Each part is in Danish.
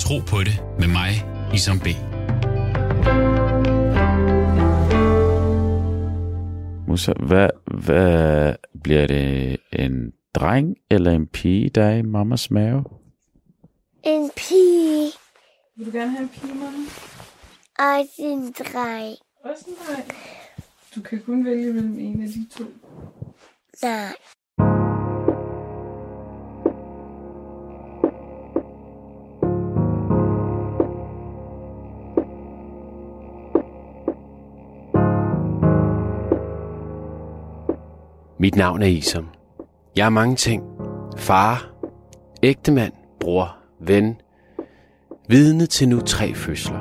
Tro på det med mig, Isam B. Musa, hvad, hvad bliver det en dreng eller en pige, der er i mammas mave? En pige. Vil du gerne have en pige, mamma? Også en dreng. Også en dreng. Du kan kun vælge mellem en af de to. Nej. Mit navn er Isam. Jeg er mange ting. Far, ægtemand, bror, ven, vidne til nu tre fødsler.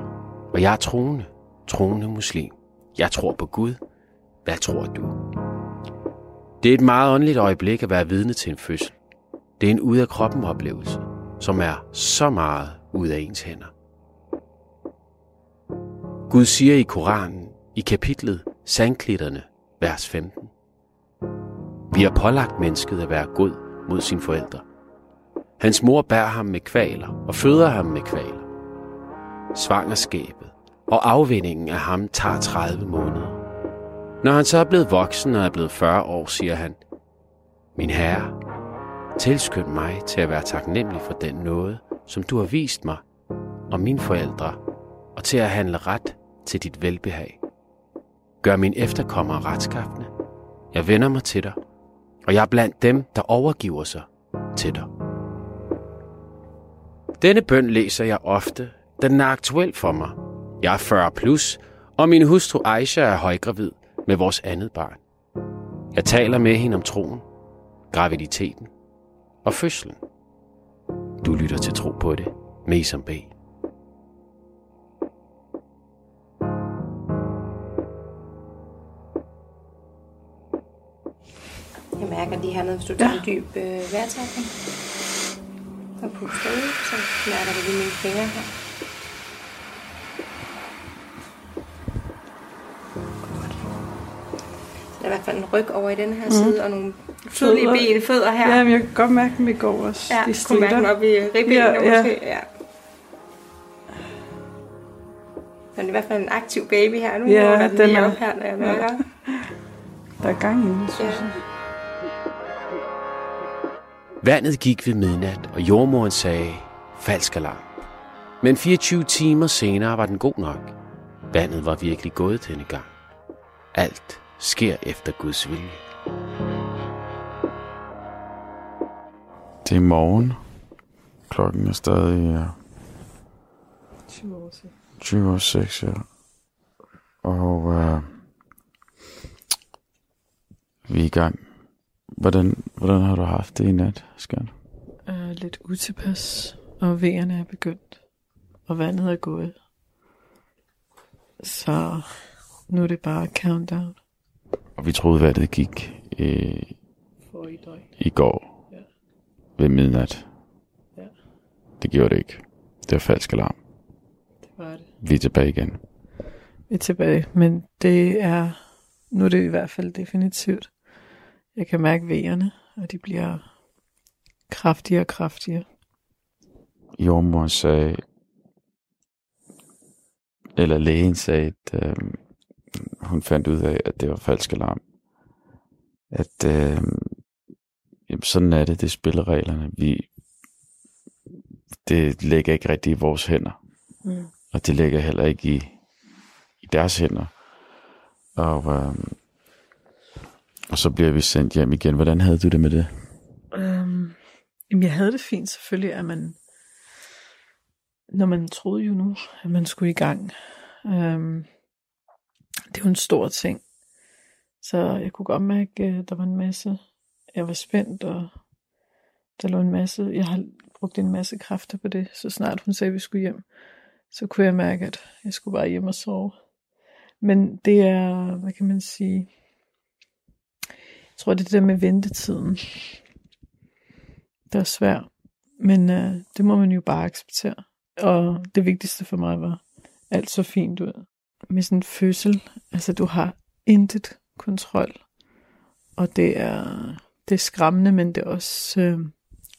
Og jeg er troende, troende muslim. Jeg tror på Gud. Hvad tror du? Det er et meget åndeligt øjeblik at være vidne til en fødsel. Det er en ud af kroppen oplevelse, som er så meget ud af ens hænder. Gud siger i Koranen, i kapitlet Sandklitterne, vers 15. Vi har pålagt mennesket at være god mod sine forældre. Hans mor bærer ham med kvaler og føder ham med kvaler. Svangerskabet og afvindingen af ham tager 30 måneder. Når han så er blevet voksen og er blevet 40 år, siger han, Min herre, tilskynd mig til at være taknemmelig for den noget, som du har vist mig og mine forældre, og til at handle ret til dit velbehag. Gør min efterkommere retskaffende. Jeg vender mig til dig, og jeg er blandt dem, der overgiver sig til dig. Denne bøn læser jeg ofte, da den er aktuel for mig. Jeg er 40 plus, og min hustru Aisha er højgravid med vores andet barn. Jeg taler med hende om troen, graviditeten og fødslen. Du lytter til Tro på det med Isam B. Jeg mærker lige hernede, hvis du tager en dyb øh, vejrtrækning. Og puster ud, så mærker du lige mine fingre her. Godt. Så der er i hvert fald en ryg over i den her side, og nogle tydelige ben, fødder her. Ja, men jeg kan godt mærke dem i går også. ja de du kunne mærke dem op i ribbenene Ja, ja, ja. måske. Ja. Det er i hvert fald en aktiv baby her nu, Ja, hvor den den er- op her, når jeg mærker. Der er gang i den, synes Ja. Vandet gik ved midnat, og jordmoren sagde, falsk alarm. Men 24 timer senere var den god nok. Vandet var virkelig gået denne gang. Alt sker efter Guds vilje. Det er morgen. Klokken er stadig ja, 20 år siden. 20 år 6, ja. Og øh, vi er i gang. Hvordan, hvordan har du haft det i nat, skat? Uh, lidt utilpas, og vejerne er begyndt, og vandet er gået. Så nu er det bare countdown Og vi troede, hvad det gik øh, for i døgn. i går Ja. ved midnat. Ja. Det gjorde det ikke. Det var falsk alarm. Det var det. Vi er tilbage igen. Vi er tilbage, men det er, nu er det i hvert fald definitivt. Jeg kan mærke vejerne, og de bliver kraftigere og kraftigere. Jordmoren sagde, eller lægen sagde, at øh, hun fandt ud af, at det var falsk alarm. At øh, jamen, sådan er det, det er spillereglerne. Vi, det ligger ikke rigtig i vores hænder. Mm. Og det ligger heller ikke i, i deres hænder. Og, øh, og så bliver vi sendt hjem igen. Hvordan havde du det med det? Øhm, jamen, jeg havde det fint selvfølgelig, at man, når man troede jo nu, at man skulle i gang. Øhm, det er jo en stor ting. Så jeg kunne godt mærke, at der var en masse, jeg var spændt, og der lå en masse, jeg har brugt en masse kræfter på det, så snart hun sagde, at vi skulle hjem, så kunne jeg mærke, at jeg skulle bare hjem og sove. Men det er, hvad kan man sige, jeg tror, det er det der med ventetiden, der er svært. Men øh, det må man jo bare acceptere. Og det vigtigste for mig var, alt så fint ud. Med sådan en fødsel, altså du har intet kontrol. Og det er, det er skræmmende, men det er også øh,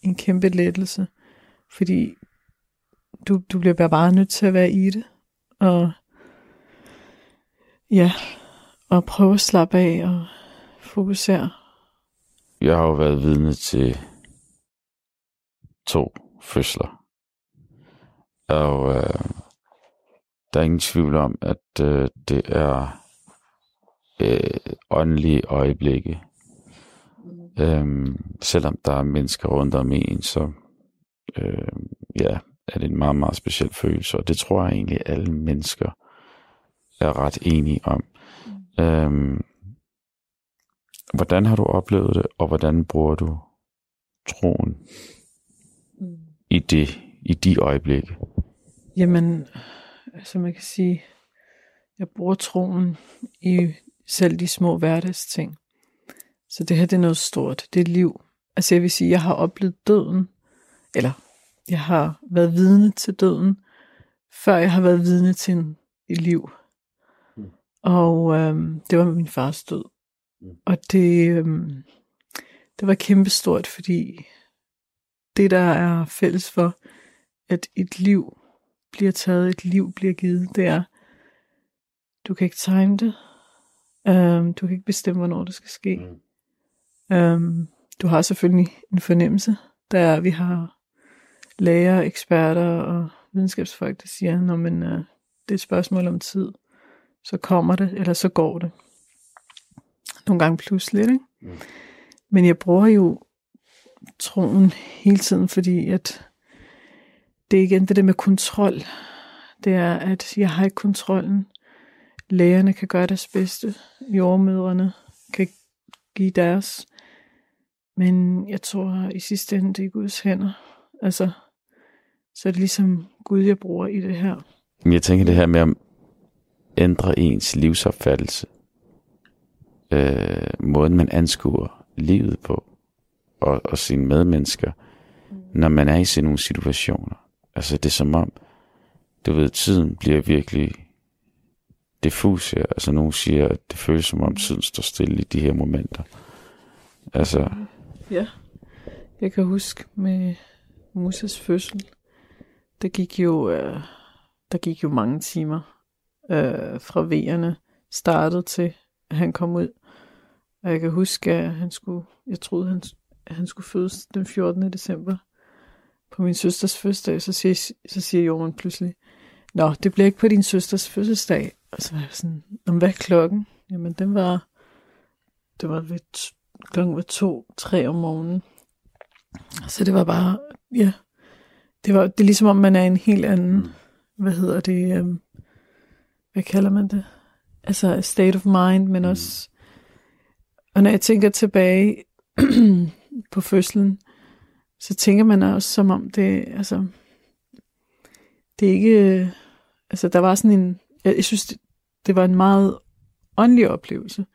en kæmpe lettelse. Fordi du, du bliver bare nødt til at være i det. Og ja, og prøve at slappe af og fokusere. Jeg har jo været vidne til to fødsler. Og øh, der er ingen tvivl om, at øh, det er øh, åndelige øjeblikke. Øhm, selvom der er mennesker rundt om en, så øh, ja, er det en meget, meget speciel følelse, og det tror jeg egentlig, alle mennesker er ret enige om. Øhm, hvordan har du oplevet det, og hvordan bruger du troen i det, i de øjeblikke? Jamen, altså man kan sige, jeg bruger troen i selv de små hverdagsting. Så det her, det er noget stort. Det er liv. Altså jeg vil sige, jeg har oplevet døden, eller jeg har været vidne til døden, før jeg har været vidne til en, et liv. Mm. Og øhm, det var min fars død. Mm. Og det, øhm, det var kæmpestort, fordi det, der er fælles for, at et liv bliver taget, et liv bliver givet, det er, du kan ikke tegne det, øhm, du kan ikke bestemme, hvornår det skal ske. Mm. Øhm, du har selvfølgelig en fornemmelse, der vi har læger, eksperter og videnskabsfolk, der siger, når man, øh, det er et spørgsmål om tid, så kommer det, eller så går det. Nogle gange pludselig, ikke? Mm. Men jeg bruger jo troen hele tiden, fordi at det er igen det der med kontrol. Det er, at jeg har ikke kontrollen. Lægerne kan gøre deres bedste. Jordmødrene kan give deres. Men jeg tror i sidste ende, det er Guds hænder. Altså, så er det ligesom Gud, jeg bruger i det her. Jeg tænker det her med at ændre ens livsopfattelse. Øh, måden man anskuer livet på. Og, og sine medmennesker. Mm. Når man er i sådan nogle situationer. Altså det er som om, du ved, tiden bliver virkelig diffus her. Altså nogen siger, at det føles som om tiden står stille i de her momenter. Altså... Ja. Jeg kan huske med Musas fødsel, der gik jo, øh, der gik jo mange timer øh, fra V'erne startede til, at han kom ud. Og jeg kan huske, at han skulle, jeg troede, han, at han skulle fødes den 14. december på min søsters fødselsdag, så siger, så siger Jorden pludselig, Nå, det bliver ikke på din søsters fødselsdag. Og så var jeg sådan, om hvad er klokken? Jamen, den var, det var ved, klokken var to, tre om morgenen. Så det var bare, ja, det, var, det er ligesom om, man er en helt anden, mm. hvad hedder det, um, hvad kalder man det? Altså state of mind, men mm. også, og når jeg tænker tilbage på fødslen, så tænker man også som om det, altså, det er ikke, øh, altså der var sådan en, jeg, jeg synes, det, det var en meget åndelig oplevelse.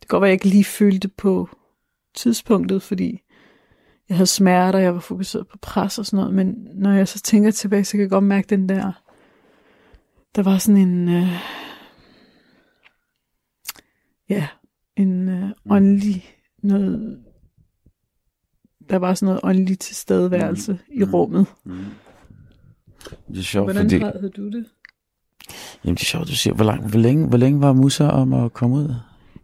Det kan godt være, at jeg ikke lige følte på tidspunktet, fordi jeg havde smerter, jeg var fokuseret på pres og sådan noget, men når jeg så tænker tilbage, så kan jeg godt mærke den der, der var sådan en, øh, ja, en øh, åndelig, noget, der var sådan noget åndelig tilstedeværelse mm. i rummet. Mm. Det er sjovt, Hvordan fordi... havde du det? Jamen det er sjovt, du siger, hvor, lang, hvor, længe, hvor længe var Musa om at komme ud?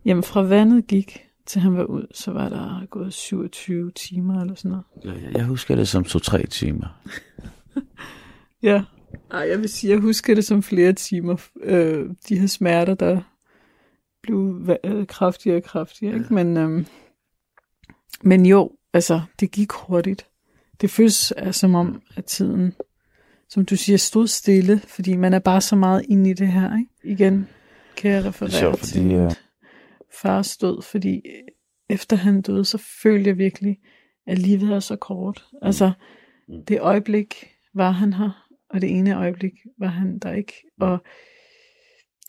Jamen fra vandet gik til han var ud, så var der gået 27 timer eller sådan noget. Ja, jeg husker det som to-tre timer. ja, Ej, jeg vil sige, jeg husker det som flere timer. Øh, de her smerter, der blev øh, kraftigere og kraftigere. Ikke? Men, øh, men jo, altså, det gik hurtigt. Det føles er, som om, at tiden, som du siger, stod stille, fordi man er bare så meget inde i det her. Ikke? Igen kan jeg referere det er sjovt, fordi, til ja. fars død, fordi efter han døde, så følte jeg virkelig, at livet er så kort. Mm. Altså, mm. det øjeblik var han her, og det ene øjeblik var han der ikke. Mm. Og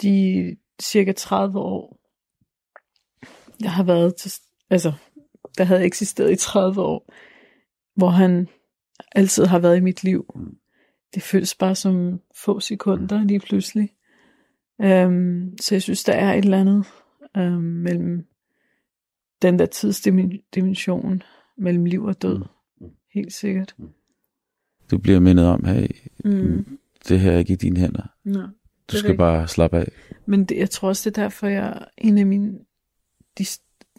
de cirka 30 år, jeg har været til, altså der havde eksisteret i 30 år, hvor han altid har været i mit liv. Det føles bare som få sekunder lige pludselig. Um, så jeg synes, der er et eller andet um, mellem den der tidsdimension mellem liv og død. Helt sikkert. Du bliver mindet om her i Mm. det her er ikke i dine hænder. Ja. Du skal bare slappe af. Men det, jeg tror også, det er derfor, jeg en af mine, de,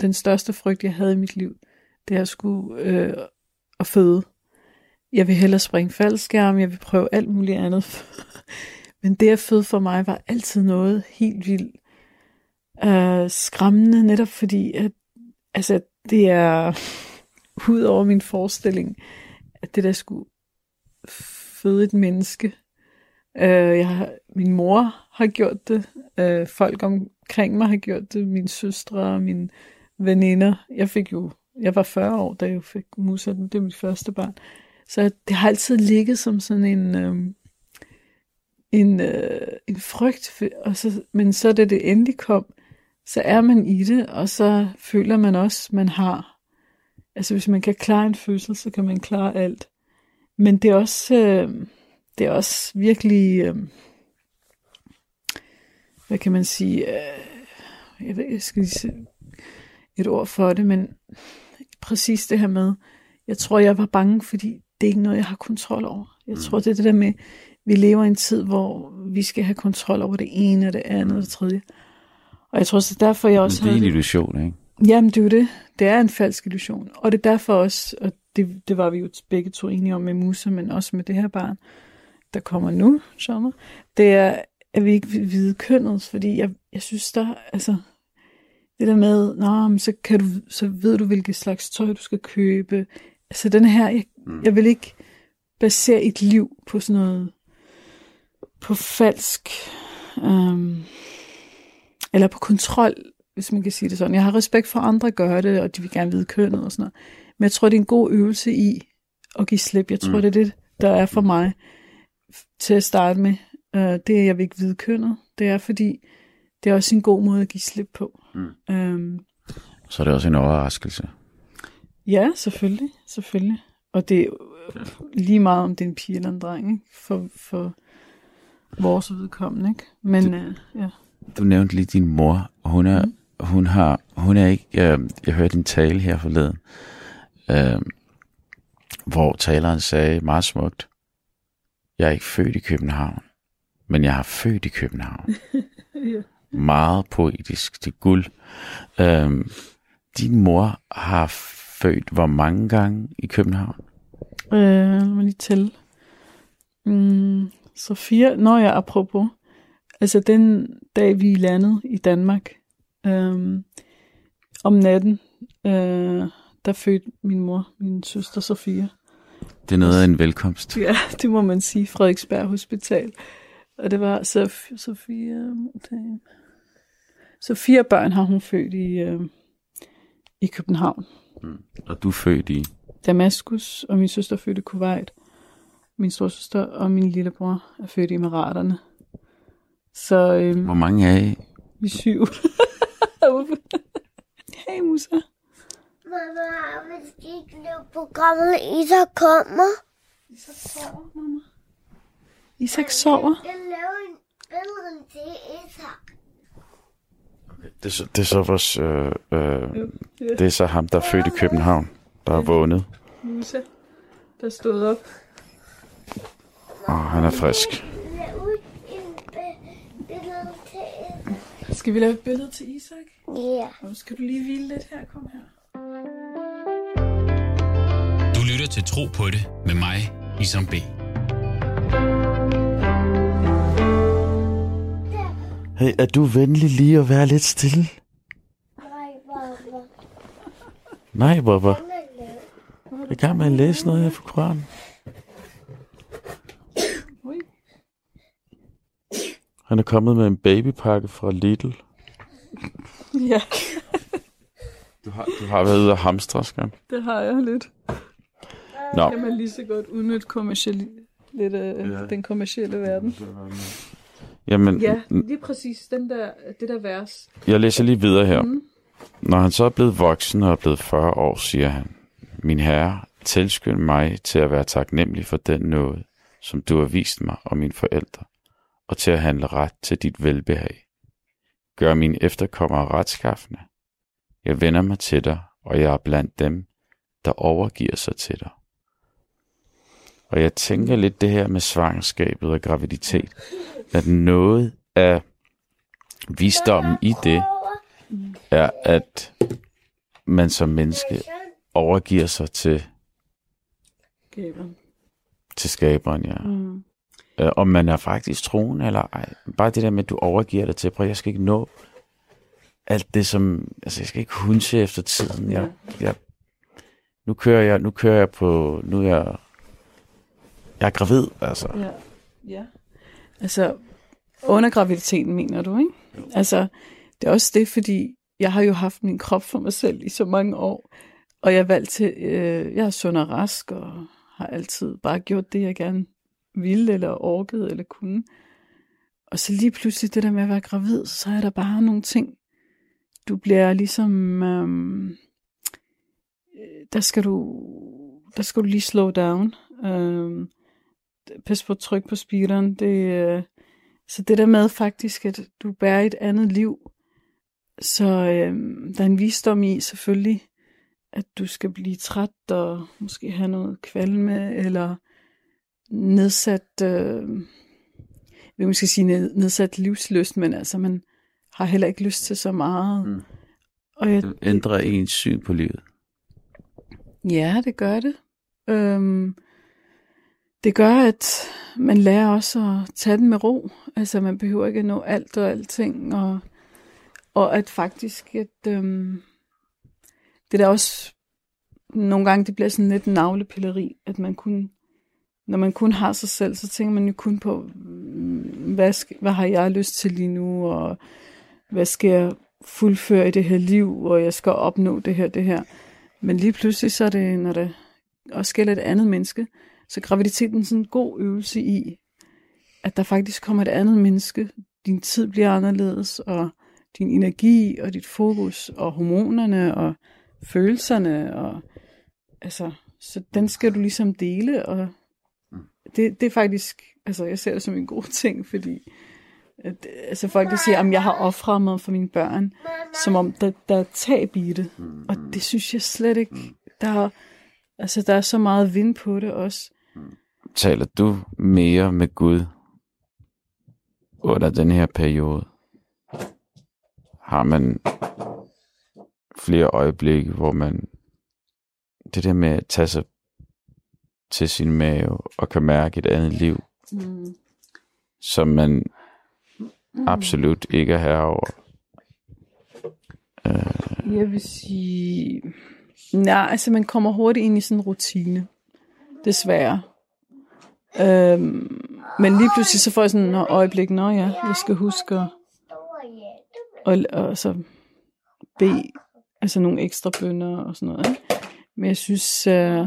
den største frygt, jeg havde i mit liv, det er at skulle øh, at føde. Jeg vil hellere springe faldskærm, jeg vil prøve alt muligt andet. Men det at føde for mig var altid noget helt vildt øh, skræmmende, netop fordi, at altså, det er ud over min forestilling, at det der skulle føde et menneske. Øh, jeg har, min mor har gjort det, øh, folk omkring mig har gjort det, mine søstre og mine veninder. Jeg fik jo, jeg var 40 år, da jeg fik Musa, det er mit første barn. Så det har altid ligget som sådan en, øh, en, øh, en frygt, og så, men så da det endelig kom, så er man i det, og så føler man også, man har, altså hvis man kan klare en fødsel, så kan man klare alt. Men det er også, øh, det er også virkelig, øh, hvad kan man sige, øh, jeg, ved, jeg skal lige se et ord for det, men præcis det her med, jeg tror, jeg var bange, fordi det er ikke noget, jeg har kontrol over. Jeg tror, det er det der med, vi lever i en tid, hvor vi skal have kontrol over det ene og det andet og det tredje. Og jeg tror er derfor, jeg også det er en illusion, ikke? Jamen, det er jo det. Det er en falsk illusion. Og det er derfor også, og det, det var vi jo begge to enige om med Musa, men også med det her barn, der kommer nu, sommer, det er, at vi ikke vil vide kønnet, fordi jeg, jeg synes, der, altså, det der med, nå, men så, kan du, så ved du, hvilket slags tøj du skal købe. Altså, den her, jeg, jeg vil ikke basere et liv på sådan noget, på falsk, øhm, eller på kontrol, hvis man kan sige det sådan. Jeg har respekt for, at andre gør det, og de vil gerne vide kønnet og sådan noget. Men jeg tror, det er en god øvelse i at give slip. Jeg tror, mm. det er det, der er for mig til at starte med. Uh, det er, jeg vil ikke vide kønnet. Det er, fordi det er også en god måde at give slip på. Mm. Um, Så er det også en overraskelse. ja, selvfølgelig. Selvfølgelig. Og det er jo lige meget, om det er en pige eller en dreng, ikke? For, for vores vedkommende, ikke? Men uh, ja. Du nævnte lige din mor. og Hun er, mm. hun har, hun er ikke, øh, jeg hørte en tale her forleden, øh, hvor taleren sagde meget smukt, jeg er ikke født i København, men jeg har født i København. ja. Meget poetisk, det er guld. Øh, din mor har født hvor mange gange i København? Øh, lad mig lige tælle. Mm, så fire, når jeg apropos, altså den dag vi landede i Danmark, øhm, om natten, øh, der fødte min mor, min søster Sofia. Det er noget af en velkomst. Ja, det må man sige, Frederiksberg Hospital. Og det var så Sofia, okay. så fire børn har hun født i, øh, i København. Og du er født i, Damaskus, og min søster er født i Kuwait. Min storsøster og min lillebror er født i Emiraterne. Så øhm, hvor mange er I? vi er syv. hey Musa. Mamma, hvis de ikke laver programmet, I så kommer. Isak sover. Jeg laver en billede til Isak. Det er så, det er så vores, øh, øh, det er så ham, der er født i København, der har vågnet. Musa, der stod op. Og han er frisk. Isak. Skal vi lave et billede til Isak? Ja. Og skal du lige hvile lidt her? Kom her. Lytter til Tro på det med mig, Isam B. Hey, er du venlig lige at være lidt stille? Nej, mamma. Nej, lavet. Jeg er i gang med at læse noget her fra Koranen. Han er kommet med en babypakke fra Lidl. Ja, Du har, du har været ude og hamstre, skam. det har jeg lidt. Nå, Kan man lige så godt udnytte kommercielle, lidt af Ja. den kommercielle verden. jamen, Ja, lige præcis den der, det der vers. jeg læser lige videre her. Når han så er blevet voksen og er blevet 40 år, siger han, Min herre, tilskynd mig til at være taknemmelig for den nåde, som du har vist mig og mine forældre, og til at handle ret til dit velbehag. Gør mine efterkommere retskaffende. Jeg vender mig til dig, og jeg er blandt dem, der overgiver sig til dig. Og jeg tænker lidt det her med svangerskabet og graviditet, at noget af visdommen i det, er, at man som menneske overgiver sig til, Gaber. til skaberen, ja. Mm. Øh, Om man er faktisk troende eller ej. Bare det der med, at du overgiver dig til, prøv, jeg skal ikke nå alt det, som... Altså, jeg skal ikke hunse efter tiden. Jeg, jeg, nu kører jeg, nu kører jeg på... Nu er jeg... Jeg er gravid, altså. Ja. ja. Altså, under graviditeten, mener du, ikke? Altså, det er også det, fordi jeg har jo haft min krop for mig selv i så mange år, og jeg er valgt til, øh, jeg er sund og rask, og har altid bare gjort det, jeg gerne ville, eller orkede, eller kunne. Og så lige pludselig det der med at være gravid, så er der bare nogle ting, du bliver ligesom, øhm, øh, der skal du, der skal du lige slow down. Øhm, pas på tryk på speederen. Det, øh, så det der med faktisk, at du bærer et andet liv, så øh, der er en visdom i selvfølgelig, at du skal blive træt og måske have noget kvalme, eller nedsat, øh, jeg vil skal sige ned, nedsat livsløst, men altså man har heller ikke lyst til så meget. Mm. Og jeg, Det ændrer ens syn på livet. Ja, det gør det. Øhm, det gør, at man lærer også at tage den med ro. Altså, man behøver ikke at nå alt og alting. Og, og at faktisk, at øhm, det der også nogle gange, det bliver sådan lidt navlepilleri, at man kun, når man kun har sig selv, så tænker man jo kun på, mm, hvad, skal, hvad har jeg lyst til lige nu, og hvad skal jeg fuldføre i det her liv, og jeg skal opnå det her, det her. Men lige pludselig, så er det, når det også gælder et andet menneske, så graviditeten er sådan en god øvelse i, at der faktisk kommer et andet menneske. Din tid bliver anderledes, og din energi, og dit fokus, og hormonerne, og følelserne, og altså, så den skal du ligesom dele, og det, det er faktisk, altså jeg ser det som en god ting, fordi at, altså folk der siger, at jeg har offret mig for mine børn, som om der, der er tab i det, og det synes jeg slet ikke, der er, altså der er så meget vind på det også. Taler du mere med Gud under den her periode? Har man flere øjeblikke, hvor man det der med at tage sig til sin mave og kan mærke et andet liv, Mm. som man absolut ikke er herover. Øh, Jeg vil sige... Nej, altså man kommer hurtigt ind i sådan en rutine. Desværre. Øhm, men lige pludselig så får jeg sådan et øjeblik, nå ja, jeg skal huske at og, og så bede altså nogle ekstra bønder og sådan noget. Ikke? Men jeg synes, øh,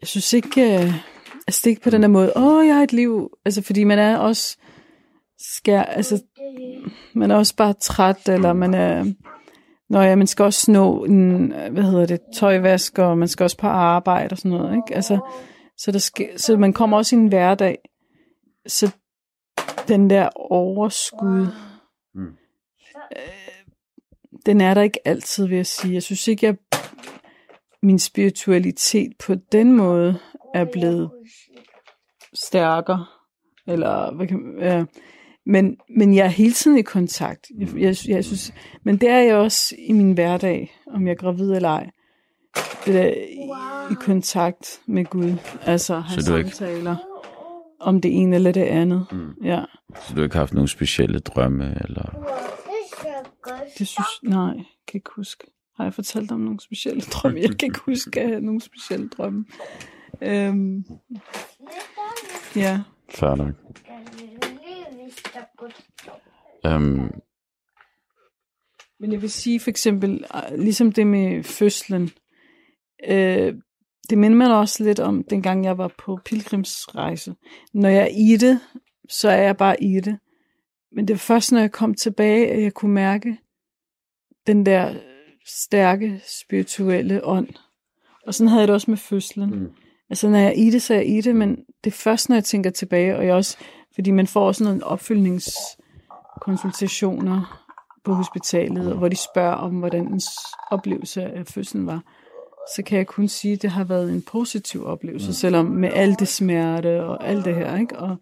jeg synes ikke, øh, altså det er ikke på den der måde, åh, jeg har et liv, altså fordi man er også, skær, altså, man er også bare træt, eller man er, Nå ja, man skal også nå en, hvad hedder det, tøjvask, og man skal også på arbejde og sådan noget, ikke? Altså, så, der skal, så man kommer også i en hverdag. Så den der overskud, Mm. øh, den er der ikke altid, vil jeg sige. Jeg synes ikke, at min spiritualitet på den måde er blevet stærkere. Eller, hvad kan, øh, men, men jeg er hele tiden i kontakt. Jeg, jeg, jeg synes, men det er jeg også i min hverdag, om jeg er gravid eller ej. Det der i, i kontakt med Gud. Altså have Så du er ikke- samtaler om det ene eller det andet. Mm. Ja, så du har ikke haft nogle specielle drømme, eller... det synes nej, jeg kan ikke huske. Har jeg fortalt om nogle specielle drømme? Jeg kan ikke huske at have nogle specielle drømme. Øhm, ja, Fair nok. Um, Men jeg vil sige for eksempel, øh, ligesom det med fødslen, øh, det minder mig også lidt om, dengang jeg var på pilgrimsrejse. Når jeg er i det, så er jeg bare i det. Men det var først, når jeg kom tilbage, at jeg kunne mærke den der stærke spirituelle ånd. Og sådan havde jeg det også med fødslen. Mm. Altså, når jeg er i det, så er jeg i det, men det er først, når jeg tænker tilbage, og jeg også, fordi man får også nogle opfølgningskonsultationer på hospitalet, hvor de spørger om, hvordan ens oplevelse af fødslen var. så kan jeg kun sige, at det har været en positiv oplevelse, mm. selvom med alt det smerte og alt det her, ikke? Og,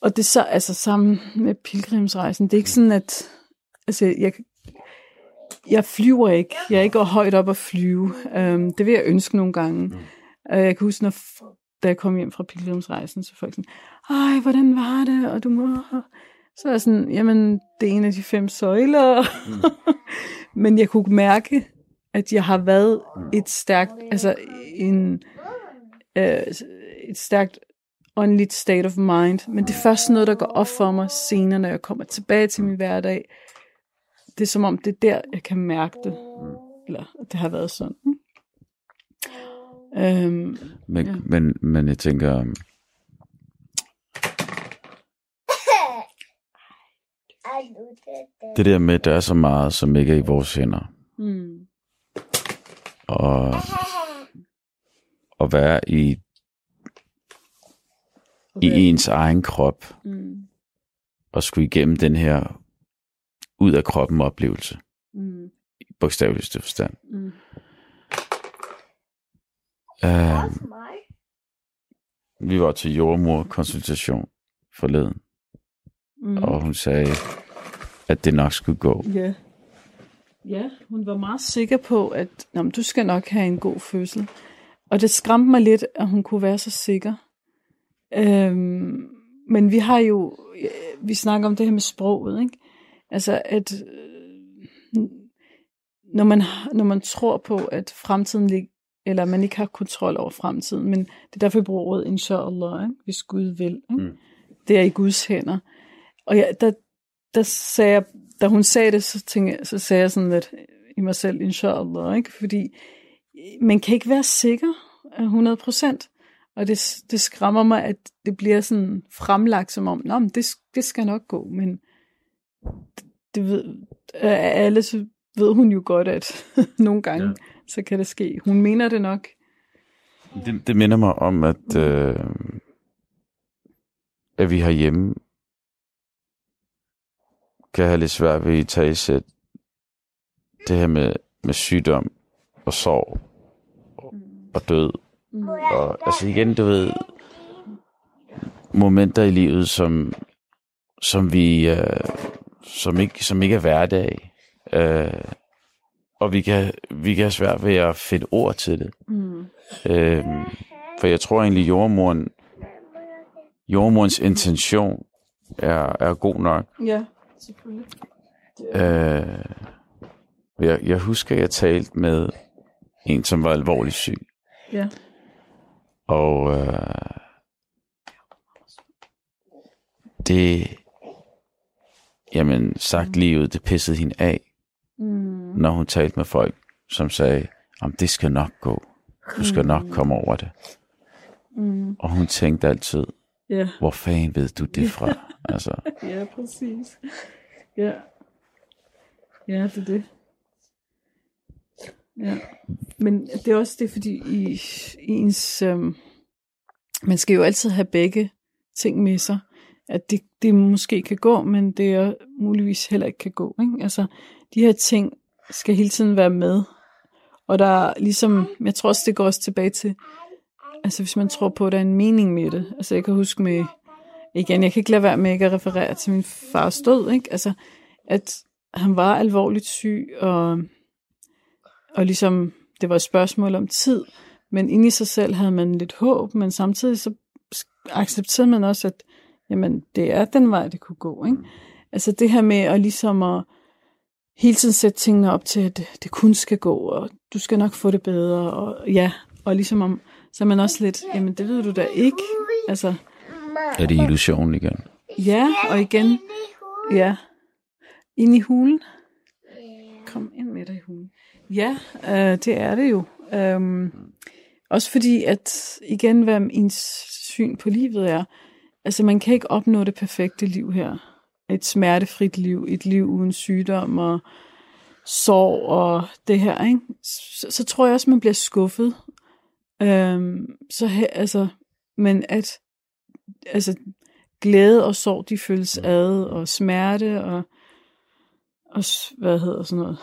og det så, altså sammen med pilgrimsrejsen, det er ikke sådan, at, altså jeg, jeg flyver ikke, jeg er ikke højt op at flyve, um, det vil jeg ønske nogle gange. Mm. Uh, jeg kan huske, når, da jeg kom hjem fra pilgrimsrejsen, så folk sådan, ej, hvordan var det, og du må... Så er jeg sådan, jamen, det er en af de fem søjler. Mm. Men jeg kunne mærke, at jeg har været et stærkt, altså en, øh, et stærkt åndeligt state of mind. Men det er først noget, der går op for mig senere, når jeg kommer tilbage til min hverdag. Det er som om, det er der, jeg kan mærke det. Eller det har været sådan. Øhm, Men, Ja. men, men jeg tænker, det der med, at der er så meget, som ikke er i vores hænder. mm, Og at være i, i ens egen krop, mm, og skulle igennem den her ud af kroppen oplevelse, mm, i bogstaveligste forstand. mm, Uh, vi var til jordmor-konsultation forleden, mm. og hun sagde, at det nok skulle gå. Ja. Ja, hun var meget sikker på, at Nå, men du skal nok have en god fødsel. Og det skræmte mig lidt, at hun kunne være så sikker. Øhm, men vi har jo, øh, vi snakker om det her med sproget, ikke? Altså, at øh, når man, når man tror på, at fremtiden ligger, eller man ikke har kontrol over fremtiden, men det er derfor, vi bruger ordet inshallah, ikke? hvis Gud vil. Ikke? Mm. Det er i Guds hænder. Og ja, der, der sagde jeg, da hun sagde det, så, tænkte jeg, så sagde jeg sådan lidt i mig selv, inshallah, ikke? fordi man kan ikke være sikker af 100 procent. Og det, det skræmmer mig, at det bliver sådan fremlagt som om, Nå, men det, det skal nok gå, men det, det ved, alle så ved hun jo godt, at nogle gange, Ja. Så kan det ske. Hun mener det nok. Det, det minder mig om, at, øh, at vi herhjemme kan have lidt svært ved at tage sæt det her med, med sygdom og sorg og, og død. Og altså igen, du ved, momenter i livet, som, som vi, øh, som ikke, som ikke er hverdag. Øh, og vi kan, vi kan have svært ved at finde ord til det. Mm. Øhm, for jeg tror egentlig, jordmoren, jordmorens intention er, er god nok. Ja, selvfølgelig. Øh, jeg, jeg husker, jeg talte med en, som var alvorligt syg. Ja. Og øh, det, jamen sagt livet, det pissede hende af, Mm. Når hun talte med folk, som sagde, om det skal nok gå. Du skal nok komme over det. Mm. Og hun tænkte altid, Ja. hvor fanden ved du det fra? altså, Ja, præcis. Ja. Ja, det er det. Ja. Men det er også det, fordi i, i ens... Øhm, man skal jo altid have begge ting med sig. At det, det måske kan gå, men det er muligvis heller ikke kan gå. Ikke? Altså, de her ting skal hele tiden være med. Og der er ligesom... Jeg tror også, det går også tilbage til... Altså, hvis man tror på, at der er en mening med det. Altså, jeg kan huske med igen, jeg kan ikke lade være med ikke at referere til min fars død, ikke? Altså, at han var alvorligt syg, og, og ligesom, det var et spørgsmål om tid, men inde i sig selv havde man lidt håb, men samtidig så accepterede man også, at jamen, det er den vej, det kunne gå, ikke? Altså det her med at ligesom at hele tiden sætte tingene op til, at det kun skal gå, og du skal nok få det bedre, og ja, og ligesom om, så er man også lidt, jamen det ved du da ikke, altså, er det illusion igen? Ja, og igen, ja, ind i hulen. Kom ind med dig i hulen. Ja, øh, det er det jo. Øhm, også fordi, at igen, hvad ens syn på livet er, altså man kan ikke opnå det perfekte liv her. Et smertefrit liv, et liv uden sygdom og sorg og det her, ikke? Så, så tror jeg også, man bliver skuffet. Øhm, så he, altså, men at altså, glæde og sorg, de føles ad, og smerte, og, og hvad hedder sådan noget,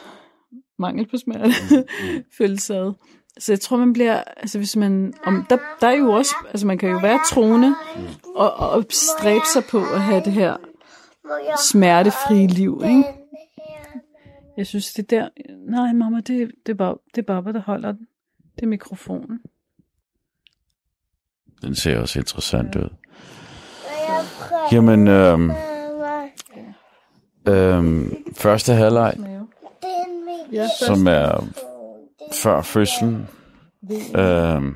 mangel på smerte mm. føles ad. Så jeg tror, man bliver, altså hvis man, om, der, der er jo også, altså man kan jo være troende og, og stræbe sig på at have det her smertefrie liv, ikke? Jeg synes, det er der, nej mamma, det, det, er bare, det er Baba, der holder den. Det er mikrofonen. Den ser også interessant ud. Jamen, øhm, øhm, første halvleg, som er før fødslen, øhm,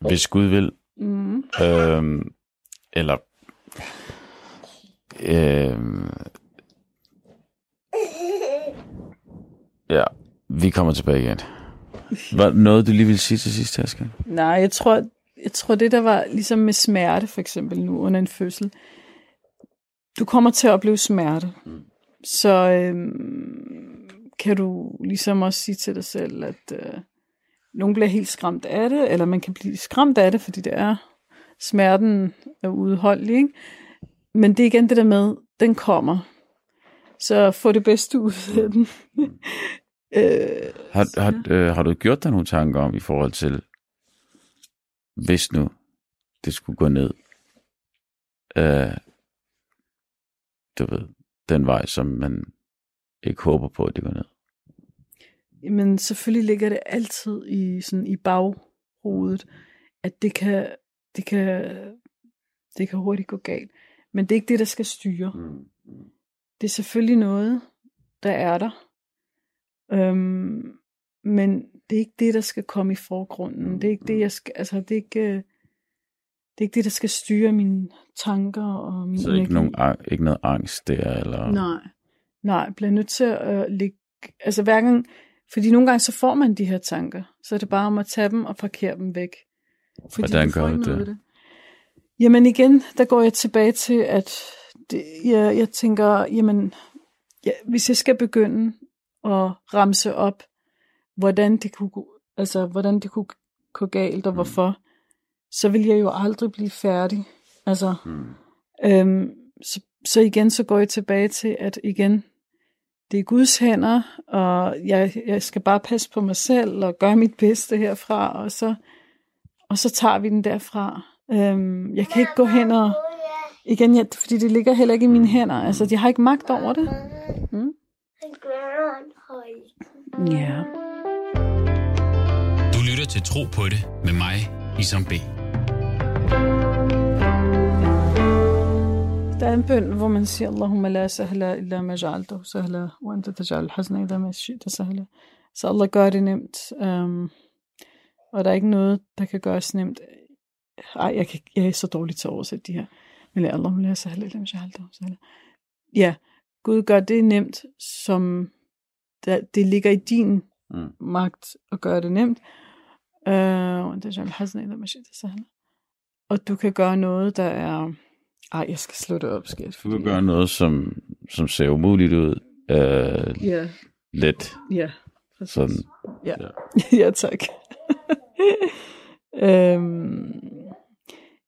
hvis Gud vil, Mm. øhm, eller øhm, ja, vi kommer tilbage igen. Var noget, du lige ville sige til sidst, Asger? Nej, jeg tror, jeg tror det der var ligesom med smerte for eksempel nu under en fødsel. Du kommer til at opleve smerte. Så øhm, kan du ligesom også sige til dig selv, at øh, nogen bliver helt skræmt af det, eller man kan blive skræmt af det, fordi det er smerten er udholdelig. Ikke? Men det er igen det der med, den kommer. Så få det bedste ud af den. øh, Har, har, øh, har du gjort dig nogle tanker om i forhold til, hvis nu det skulle gå ned, øh, du ved, den vej, som man ikke håber på, at det går ned? Men selvfølgelig ligger det altid i sådan i baghovedet, at det kan, det kan, det kan hurtigt gå galt. Men det er ikke det, der skal styre. Det er selvfølgelig noget, der er der. Øhm, men det er ikke det, der skal komme i forgrunden. Det er ikke det, jeg skal, altså det er ikke, øh, det er ikke det, der skal styre mine tanker og min Så ikke, energi. nogen, ang- ikke noget angst der, eller... Nej, nej, bliver nødt til at øh, ligge, altså hver gang, fordi nogle gange så får man de her tanker, så er det bare om at tage dem og parkere dem væk. Fordi Hvordan gør ikke du noget det? Jamen igen, der går jeg tilbage til, at det, jeg, jeg tænker, jamen, ja, hvis jeg skal begynde at ramse op, hvordan det kunne, altså, hvordan det kunne gå galt og hvorfor, så vil jeg jo aldrig blive færdig. Altså, øhm, så, så igen, så går jeg tilbage til, at igen, det er Guds hænder, og jeg, jeg skal bare passe på mig selv og gøre mit bedste herfra, og så, og så tager vi den derfra. Øhm, jeg kan ikke gå hen og... Igen, jeg, fordi det ligger heller ikke i mine hænder. Altså, jeg har ikke magt over det. Mm. Ja. Du lytter til Tro på det med mig, Isam B. Der er en bøn, hvor man siger, Allahumma la sahla illa ma ja'altahu sahla, wa anta taj'al hazna illa ma shi'ta sahla. Så Allah gør det nemt. Um, og der er ikke noget, der kan gøres nemt. Ej, jeg, kan, jeg er så dårlig til at oversætte de her. Men la Allahumma la sahla illa ma ja'altahu sahla. Ja, Gud gør det nemt, som der, det ligger i din Mm. magt at gøre det nemt. Sahla. Og du kan gøre noget, der er... Ej, jeg skal slå det op, skat. Du kan gøre noget, som, som ser umuligt ud. Øh, Ja, let. ja. Præcis. Sådan. Ja, Ja. ja tak. øhm,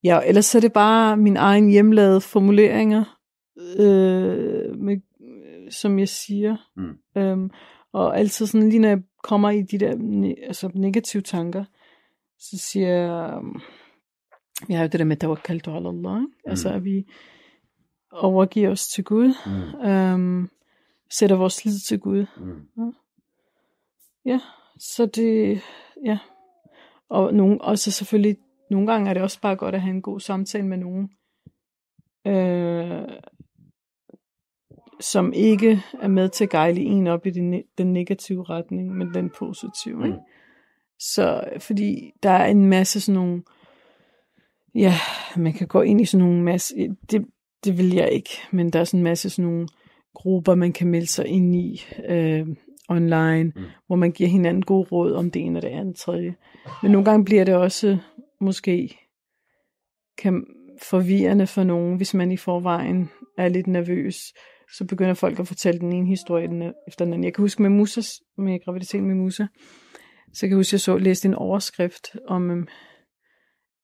ja, ellers så er det bare min egen hjemlavede formuleringer, øh, med, som jeg siger. Mm. Øhm, og altid sådan, lige når jeg kommer i de der ne- altså negative tanker, så siger jeg, øhm, jeg har jo det der med tawakkaltu ala Allah, ikke? altså at vi overgiver os til Gud, Mm. øhm, sætter vores lid til Gud. Mm. Ja, så det, ja. Og nogle, også selvfølgelig, nogle gange er det også bare godt at have en god samtale med nogen, øh, som ikke er med til at gejle en op i den, den negative retning, men den positive. Ikke? Så fordi der er en masse sådan nogle, ja, man kan gå ind i sådan nogle masse, det, det vil jeg ikke, men der er sådan en masse sådan nogle grupper, man kan melde sig ind i øh, online, mm. hvor man giver hinanden gode råd om det ene og det andet tredje. Men nogle gange bliver det også måske kan forvirrende for nogen, hvis man i forvejen er lidt nervøs. Så begynder folk at fortælle den ene historie den e- efter den anden. Jeg kan huske med Musa, med graviditeten med Musa, så kan jeg huske, at jeg så læste en overskrift om øhm,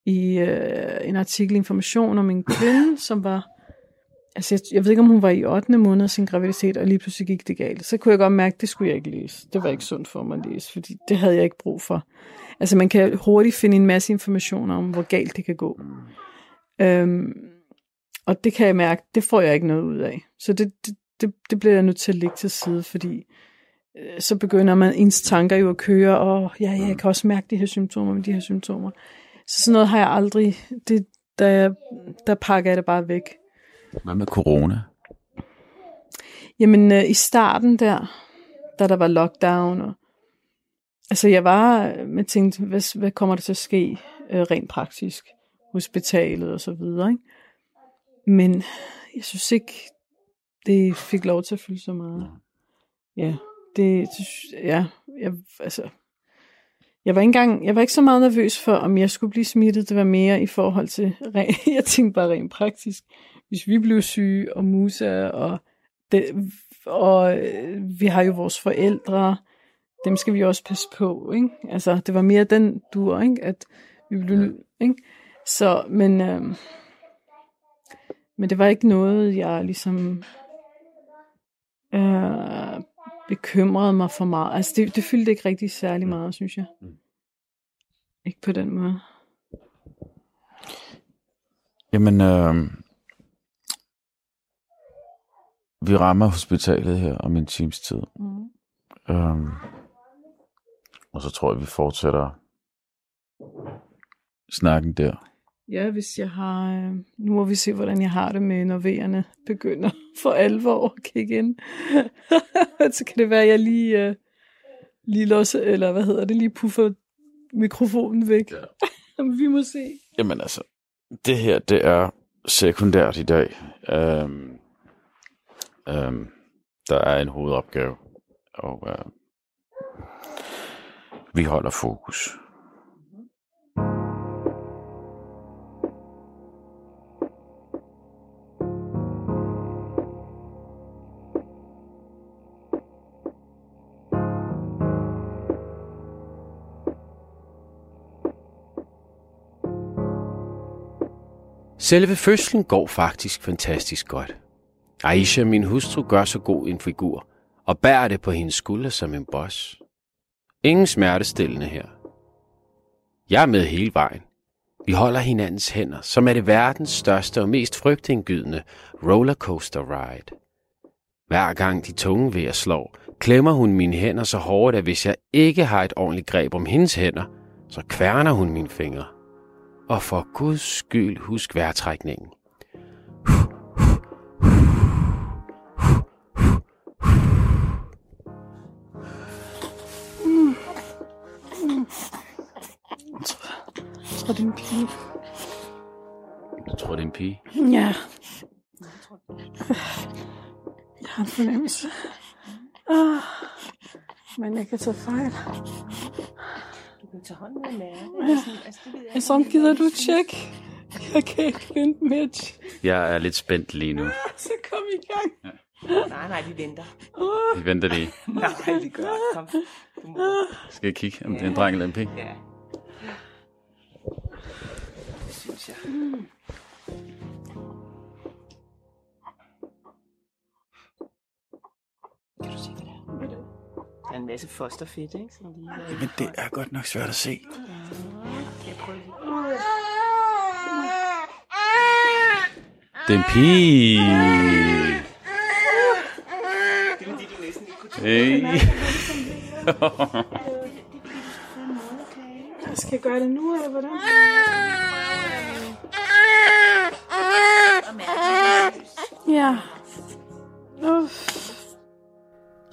i øh, en artikel information om en kvinde, som var altså jeg, jeg ved ikke, om hun var i 8. måned af sin graviditet, og lige pludselig gik det galt. Så kunne jeg godt mærke, at det skulle jeg ikke læse. Det var ikke sundt for mig at læse, fordi det havde jeg ikke brug for. Altså man kan hurtigt finde en masse information om, hvor galt det kan gå. Øhm, og det kan jeg mærke, det får jeg ikke noget ud af. Så det, det, det, det bliver jeg nødt til at lægge til side, fordi øh, så begynder man ens tanker jo at køre, og ja, ja, jeg kan også mærke de her symptomer med de her symptomer. Så sådan noget har jeg aldrig, det, der, der pakker jeg det bare væk. Hvad med corona? Jamen, øh, i starten der, da der var lockdown, og, altså jeg var, man tænkte, hvad, hvad kommer der til at ske øh, rent praktisk? Hospitalet og så videre, ikke? Men jeg synes ikke, det fik lov til at fylde så meget. Ja, det, det ja, jeg, altså, jeg var, ikke engang, jeg var ikke så meget nervøs for, om jeg skulle blive smittet. Det var mere i forhold til, jeg tænkte bare rent praktisk, hvis vi blev syge, og Musa, og, det, og øh, vi har jo vores forældre, dem skal vi også passe på, ikke? Altså, det var mere den dur, ikke? At vi blev, ikke? Så, men, øh, men det var ikke noget, jeg ligesom øh, bekymrede mig for meget. Altså, det, det fyldte ikke rigtig særlig meget, synes jeg. Ikke på den måde. Jamen, øh, vi rammer hospitalet her om en times tid. Mm. Øh, og så tror jeg, vi fortsætter snakken der. Ja, hvis jeg har... Øh, nu må vi se, hvordan jeg har det med, når vejerne begynder for alvor at kigge ind. så kan det være, at jeg lige, øh, lige låser, eller hvad hedder det, lige puffer mikrofonen væk. Ja. vi må se. Jamen altså, det her, det er sekundært i dag. Øhm, øhm, der er en hovedopgave, og øh, vi holder fokus. Selve fødslen går faktisk fantastisk godt. Aisha, min hustru, gør så god en figur, og bærer det på hendes skulder som en boss. Ingen smertestillende her. Jeg er med hele vejen. Vi holder hinandens hænder, som er det verdens største og mest frygtindgydende rollercoaster ride. Hver gang de tunge ved at slår, klemmer hun mine hænder så hårdt, at hvis jeg ikke har et ordentligt greb om hendes hænder, så kværner hun mine fingre. Og for guds skyld husk vejrtrækningen. Tror, det er en pige. Du tror, det er en pige? Ja. Jeg har en fornemmelse. Ah, men jeg kan tage fejl. Du kan tage hånden med mærke. Altså, det ved jeg Så gider du tjekke? Jeg kan ikke vente at tjekke. Jeg er lidt spændt lige nu. Så kom i gang. Nej, nej, vi venter. Vi venter lige. Nej, vi gør. Kom. Du må. Skal jeg kigge, om det er en dreng eller en pige? Ja. Synes jeg. Kan du se, hvad det er? Der er en masse fosterfedt, ikke? Som lige er Men det er godt nok svært at se. Jeg prøver lige. Det er en pige. Det er fordi, du næsten ikke kunne Hey. Skal jeg gøre det nu, eller hvordan? Ja. Uff.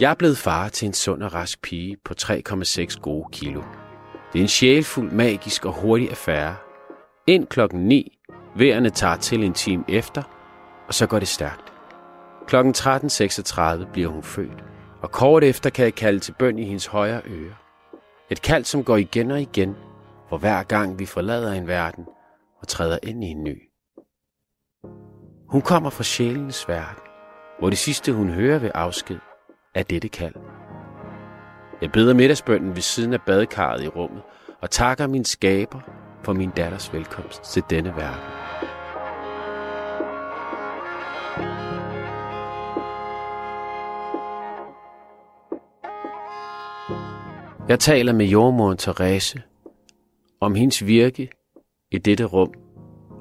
Jeg er blevet far til en sund og rask pige på 3,6 gode kilo. Det er en sjælfuld, magisk og hurtig affære. Ind klokken 9, vejerne tager til en time efter, og så går det stærkt. Klokken 13.36 bliver hun født, og kort efter kan jeg kalde til bøn i hendes højre øre. Et kald, som går igen og igen, for hver gang vi forlader en verden og træder ind i en ny. Hun kommer fra sjælens verden, hvor det sidste hun hører ved afsked er dette kald. Jeg beder middagsbønden ved siden af badekarret i rummet og takker min skaber for min datters velkomst til denne verden. Jeg taler med jordmoren Therese om hendes virke i dette rum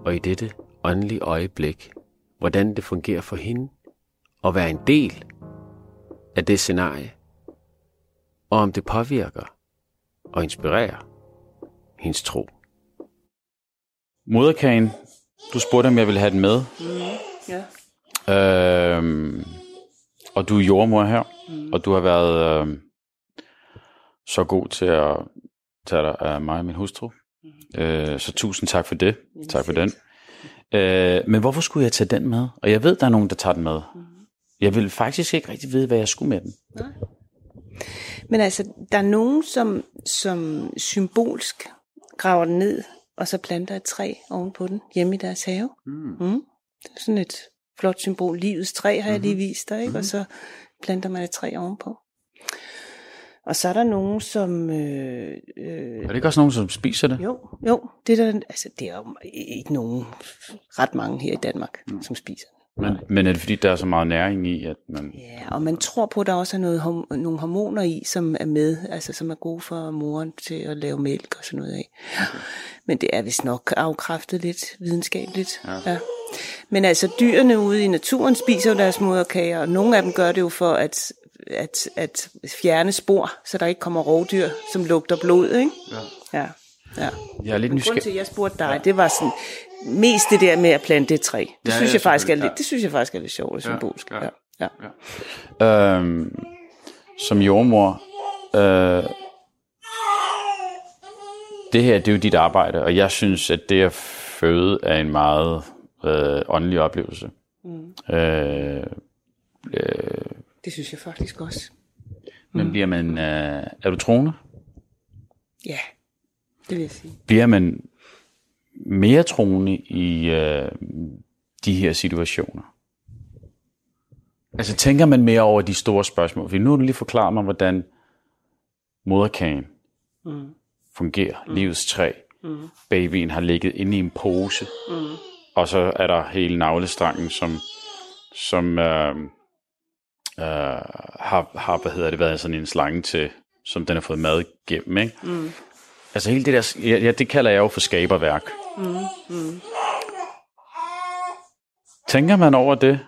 og i dette åndelige øjeblik – Hvordan det fungerer for hende at være en del af det scenarie. Og om det påvirker og inspirerer hendes tro. Moderkagen, du spurgte, om jeg ville have den med. Ja. Øhm, og du er jordmor her, mm. og du har været øhm, så god til at tage dig af mig og min hustru. Mm. Øh, så tusind tak for det. Jamen, tak for den. Øh, men hvorfor skulle jeg tage den med? Og jeg ved, der er nogen, der tager den med. Mm. Jeg vil faktisk ikke rigtig vide, hvad jeg skulle med den. Men altså, der er nogen, som, som symbolsk graver den ned, og så planter et træ ovenpå den hjemme i deres have. Mm. Mm. Det er sådan et flot symbol. Livets træ har jeg Mhm. lige vist dig, ikke? og så planter man et træ ovenpå. Og så er der nogen, som... Øh, øh, Er det ikke også nogen, som spiser det? jo, jo, det er, der, altså, det er jo ikke nogen, ret mange her i Danmark, mm. som spiser. Men, men er det fordi, der er så meget næring i, at man... Ja, og man tror på, at der også er noget, horm- nogle hormoner i, som er med, altså som er gode for moren til at lave mælk og sådan noget af. Men det er vist nok afkræftet lidt videnskabeligt. Ja. ja. Men altså, dyrene ude i naturen spiser jo deres moderkager, og nogle af dem gør det jo for at, at, at fjerne spor, så der ikke kommer rovdyr, som lugter blod, ikke? Ja. Ja. ja. Jeg er lidt Grunden til, at jeg spurgte dig, det var sådan, mest det der med at plante det træ. Det Ja, synes ja, jeg faktisk er lidt, ja. det synes jeg faktisk er lidt sjovt og symbolsk. ja. Ja. Ja. Øhm, som jordmor, øh, det her, det er jo dit arbejde, og jeg synes, at det at føde er en meget øh, åndelig oplevelse. Mm. Øh, øh, Det synes jeg faktisk også. men bliver man, øh, er du troende? Ja, det vil jeg sige. Bliver man mere troende i øh, de her situationer? Altså tænker man mere over de store spørgsmål? For nu har du lige forklaret mig, hvordan moderkagen Mm. fungerer. Mm. Livets træ. Mm. Babyen har ligget inde i en pose. Mm. Og så er der hele navlestrangen, som, som øh, øh, har, har hvad hedder det, været sådan en slange til, som den har fået mad gennem. Ikke? Mm. Altså hele det der, ja, ja, det kalder jeg jo for skaberværk. Mm. Mm. Tænker man over det,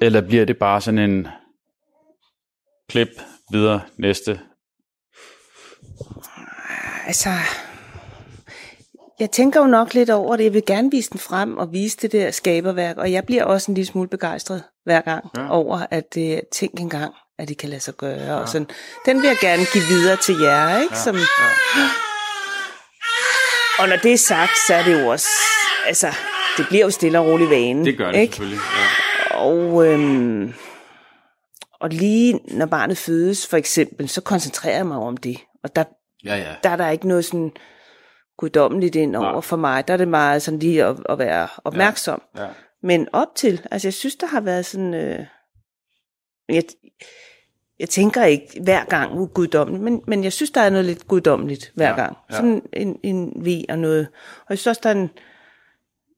eller bliver det bare sådan en klip videre næste? Altså, jeg tænker jo nok lidt over det. Jeg vil gerne vise den frem og vise det der skaberværk, og jeg bliver også en lille smule begejstret hver gang ja. over, at det tænk engang, at det kan lade sig gøre. Ja. Og sådan. Den vil jeg gerne give videre til jer, ikke? Ja. Som, ja. Og når det er sagt, så er det jo også, altså, det bliver jo stille og roligt vane. ikke? selvfølgelig. Og, øhm, og lige når barnet fødes, for eksempel, så koncentrerer jeg mig om det. Og der, Ja, ja. der er der ikke noget sådan guddommeligt ind over Nej. for mig. Der er det meget sådan lige at, at være opmærksom. ja. Men op til, altså jeg synes, der har været sådan... Øh, jeg, jeg tænker ikke hver gang guddommeligt, men, men jeg synes, der er noget lidt guddommeligt hver Ja, gang. ja. Sådan en, en vi og noget. Og jeg synes også, der er en,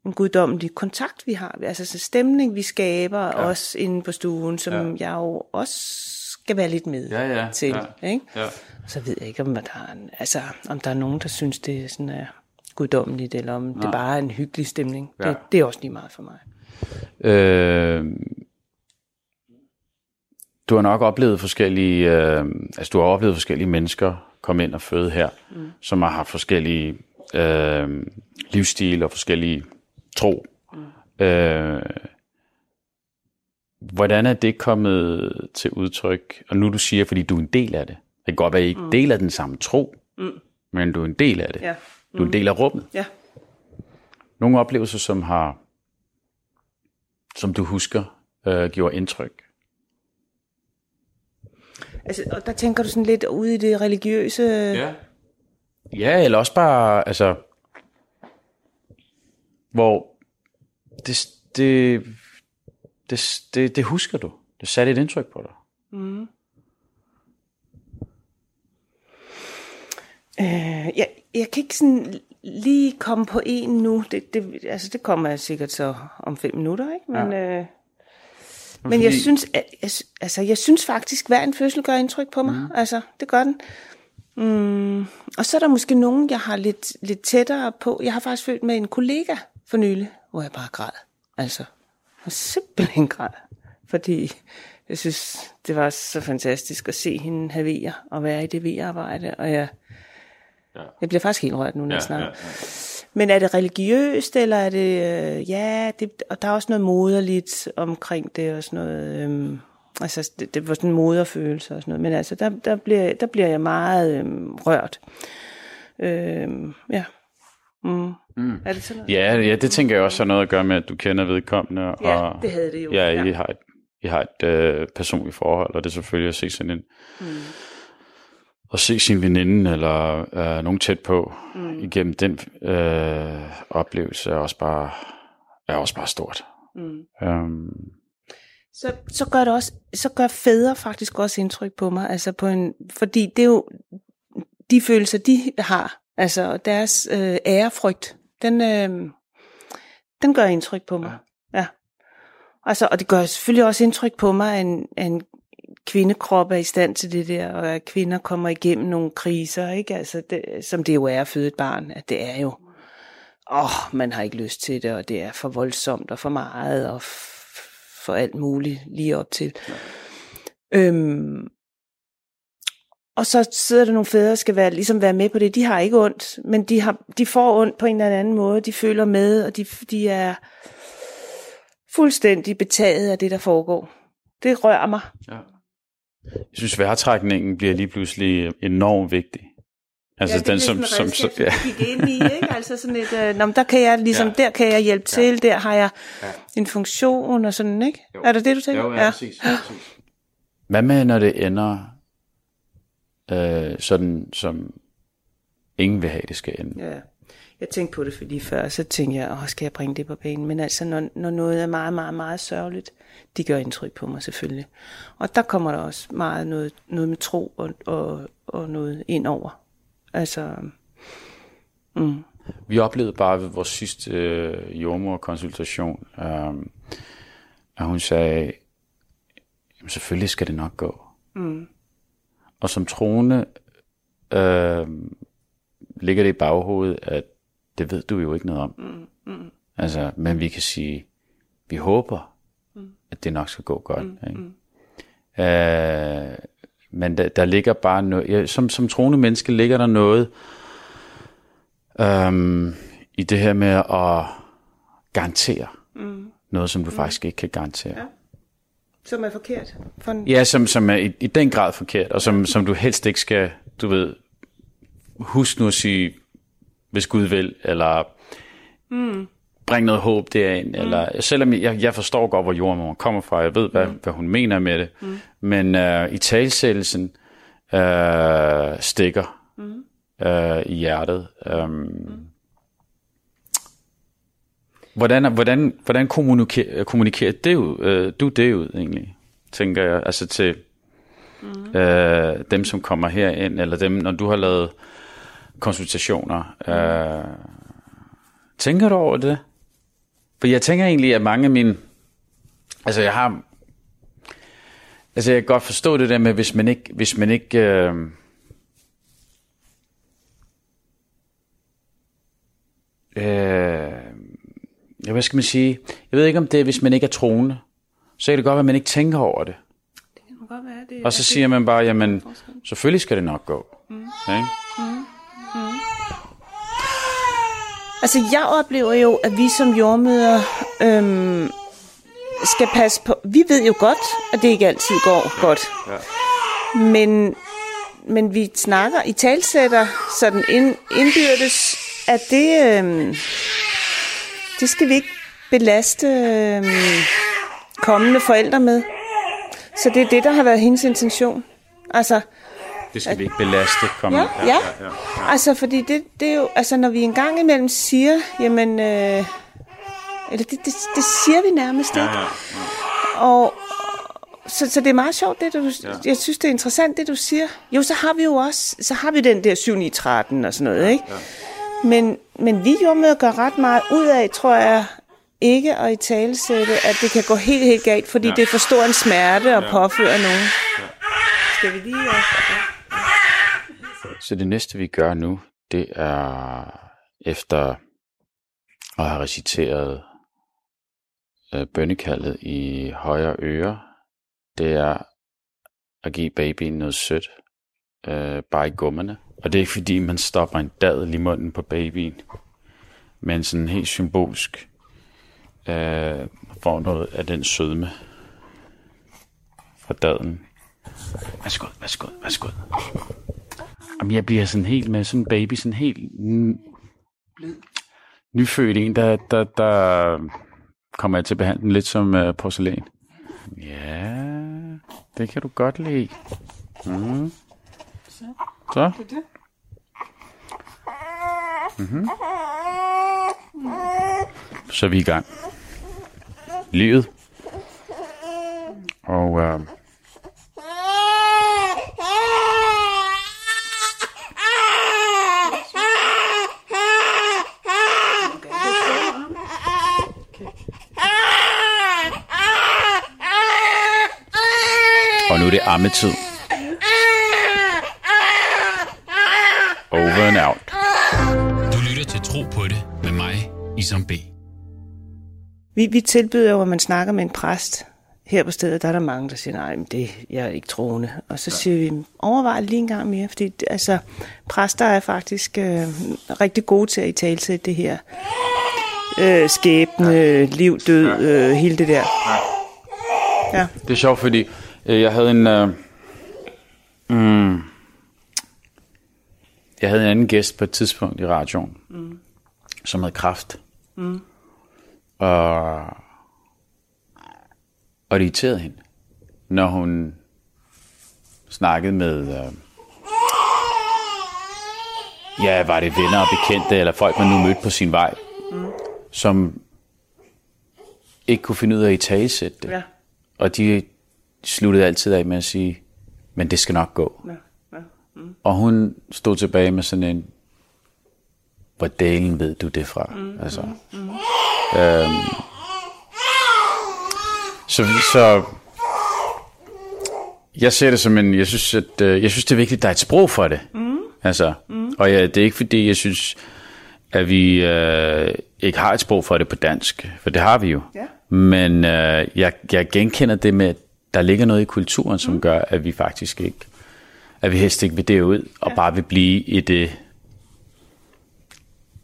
en guddommelig kontakt, vi har. Altså en stemning, vi skaber ja. også inde på stuen, som Ja. ja. jeg jo også skal være lidt med Ja, ja, til. ja. Ikke? Ja. Så ved jeg ikke, om der, er en, altså, om der er nogen, der synes, det er sådan er guddommeligt, eller om Nej. det bare er en hyggelig stemning. Ja. Det, det er også lige meget for mig. Øh, du har nok oplevet forskellige, øh, altså du har oplevet forskellige mennesker komme ind og føde her, mm. som har haft forskellige øh, livsstil og forskellige tro. Mm. Øh, hvordan er det kommet til udtryk? Og nu du siger, fordi du er en del af det. Det kan godt være, at I ikke mm. deler den samme tro, mm. men du er en del af det. Ja. Du er en del af rummet. Ja. Nogle oplevelser, som har, som du husker, øh, gjorde indtryk. Altså, og der tænker du sådan lidt ude i det religiøse. Ja. Ja, eller også bare, altså, hvor det, det, det, det, det husker du. Det satte et indtryk på dig. Øh, jeg, jeg kan ikke sådan lige komme på en nu. Det, det, altså, det kommer jeg sikkert så om fem minutter, ikke? Men, ja. øh, men jeg fordi- synes, at, jeg, altså, jeg synes faktisk, hver en fødsel gør indtryk på mig. Mm. Altså, det gør den. Mm, og så er der måske nogen, jeg har lidt, lidt tættere på. Jeg har faktisk følt med en kollega for nylig, hvor jeg bare græd. Altså, jeg har simpelthen græd. Fordi jeg synes, det var så fantastisk at se hende have vejer og være i det vejerarbejde. Og jeg, ja. jeg bliver faktisk helt rørt nu, når jeg snakker. Ja, ja. Men er det religiøst, eller er det, øh, ja, det, og der er også noget moderligt omkring det, og sådan noget, øhm, altså det, det var sådan en moderfølelse og sådan noget, men altså der, der, bliver, der bliver jeg meget øhm, rørt. Øhm, ja. Mm. Mm. Er det sådan noget? Ja, ja, det tænker jeg også har noget at gøre med, at du kender vedkommende. Ja, og, det havde det jo. Ja, I har et, I har et øh, personligt forhold, og det er selvfølgelig at se sådan en... Mm at se sin veninde eller øh, nogen tæt på mm. igennem den øh, oplevelse er også bare er også bare stort. Mm. Um, så, så gør det også, så gør fædre faktisk også indtryk på mig, altså på en, fordi det er jo de følelser de har, altså deres øh, ærefrygt, den, øh, den gør indtryk på mig. Ja. ja. Altså, og det gør selvfølgelig også indtryk på mig, at en, en kvindekrop er i stand til det der, og at kvinder kommer igennem nogle kriser, ikke? Altså det, som det jo er at føde et barn, at det er jo, åh, oh, man har ikke lyst til det, og det er for voldsomt og for meget, og for alt muligt lige op til. Ja. Øhm, og så sidder der nogle fædre, der skal være, ligesom være med på det. De har ikke ondt, men de, har, de får ondt på en eller anden måde. De føler med, og de, de er fuldstændig betaget af det, der foregår. Det rører mig. Ja. Jeg synes, vejrtrækningen bliver lige pludselig enormt vigtig. Altså ja, det den, som, som, som, ja. gik ind i, ikke? Altså sådan et, øh, nå, der kan jeg ligesom, ja. der kan jeg hjælpe ja. til, der har jeg ja. en funktion og sådan, ikke? Jo. Er det det, du tænker? Jo, ja, ja. Præcis, præcis. Hvad med, når det ender øh, sådan, som ingen vil have, det skal ende? Ja. Jeg tænkte på det lige før, så tænkte jeg, åh, skal jeg bringe det på banen? Men altså, når, når noget er meget, meget, meget sørgeligt, de gør indtryk på mig selvfølgelig. Og der kommer der også meget noget, noget med tro og, og, og noget ind over. Altså, mm. Vi oplevede bare ved vores sidste øh, jordmorkonsultation, øh, at hun sagde, jamen selvfølgelig skal det nok gå. Mm. Og som troende øh, ligger det i baghovedet, at det ved du jo ikke noget om. Mm. Mm. Altså, men vi kan sige, vi håber, at det nok skal gå godt. Mm, ikke? Mm. Øh, men der, der ligger bare noget, ja, som, som troende menneske ligger der noget øhm, i det her med at garantere mm. noget, som du mm. faktisk ikke kan garantere. Ja. Som er forkert? For en... Ja, som, som er i, i den grad forkert, og som, som du helst ikke skal, du ved, husk nu at sige, hvis Gud vil, eller mm bringe noget håb derind. Mm. Eller, selvom jeg, jeg forstår godt, hvor jordmor kommer fra, jeg ved, hvad, mm. hvad hun mener med det, mm. men uh, i talsættelsen uh, stikker mm. uh, i hjertet. Um, mm. Hvordan, hvordan, hvordan kommunikerer, kommunikerer det ud, uh, du det ud egentlig, tænker jeg, altså til mm. uh, dem, som kommer herind, eller dem, når du har lavet konsultationer. Mm. Uh, tænker du over det? For jeg tænker egentlig, at mange af mine... Altså, jeg har... Altså, jeg kan godt forstå det der med, hvis man ikke... Hvis man ikke øh, øh, ja, hvad skal man sige? Jeg ved ikke, om det er, hvis man ikke er troende. Så kan det godt være, at man ikke tænker over det. Det kan godt være. Det og så siger man bare, jamen, selvfølgelig skal det nok gå. Mm. Ja, ikke? Mm. Altså, jeg oplever jo, at vi som jordmøder øhm, skal passe på... Vi ved jo godt, at det ikke altid går ja. godt. Ja. Men, men vi snakker, i talsætter sådan ind, indbyrdes, at det, øhm, det skal vi ikke belaste øhm, kommende forældre med. Så det er det, der har været hendes intention. Altså, det skal at, vi ikke belaste. Kom. Ja, ja, ja. ja, ja. Altså, fordi det, det er jo, altså, når vi engang imellem siger, jamen, øh, eller det, det, det siger vi nærmest ikke. Ja, ja, ja. Og, så, så det er meget sjovt, det du, ja. jeg synes, det er interessant, det du siger. Jo, så har vi jo også, så har vi den der 7 9 13 og sådan noget, ikke? Ja. Men, men vi jordmøder gør ret meget ud af, tror jeg, ikke at i talesætte, at det kan gå helt, helt galt, fordi ja. det er for stor en smerte at ja. påføre nogen. Ja. Skal vi lige... Ja. Så det næste, vi gør nu, det er efter at have reciteret øh, bønnekaldet i højre øre, det er at give babyen noget sødt, øh, bare i gummerne. Og det er ikke fordi, man stopper en dadel i munden på babyen, men sådan helt symbolsk øh, får noget af den sødme fra dadlen. Værsgo, værsgo, værsgo. Jamen, jeg bliver sådan helt med sådan en baby, sådan helt n- nyfødt en, der, der, der kommer jeg til at behandle den lidt som uh, porcelæn. Ja, det kan du godt lide. Mm. Så. Mm-hmm. Så er vi i gang. Livet. Og uh, Og nu er det ammetid. Over and out. Du lytter til Tro på det med mig, Isam B. Vi, vi tilbyder jo, at man snakker med en præst. Her på stedet, der er der mange, der siger, nej, men det, jeg er ikke troende. Og så siger vi, overvej lige en gang mere, fordi altså, præster er faktisk øh, rigtig gode til at i tale det her øh, skæbne, liv, død, øh, hele det der. Ja. Det er sjovt, fordi øh, jeg havde en... Øh, mm, jeg havde en anden gæst på et tidspunkt i radioen, mm. som havde kraft. Mm. Og, og det irriterede hende, når hun snakkede med... Øh, ja, var det venner og bekendte, eller folk, man nu mødte på sin vej, mm. som ikke kunne finde ud af at i talesætte det. Ja. Og de sluttede altid af med at sige, men det skal nok gå. Ja. Mm. Og hun stod tilbage med sådan en, hvor dalen ved du det fra? Mm, altså. Mm, Øhm, så, så jeg ser det som en, jeg synes, at, øh, jeg synes det er vigtigt, at der er et sprog for det. Mm. Altså, mm. Og ja, det er ikke fordi, jeg synes, at vi øh, ikke har et sprog for det på dansk, for det har vi jo. Ja. Men øh, jeg, jeg genkender det med, at der ligger noget i kulturen, som mm. gør, at vi faktisk ikke, at vi helst ikke vil det ud, og bare vil blive i det,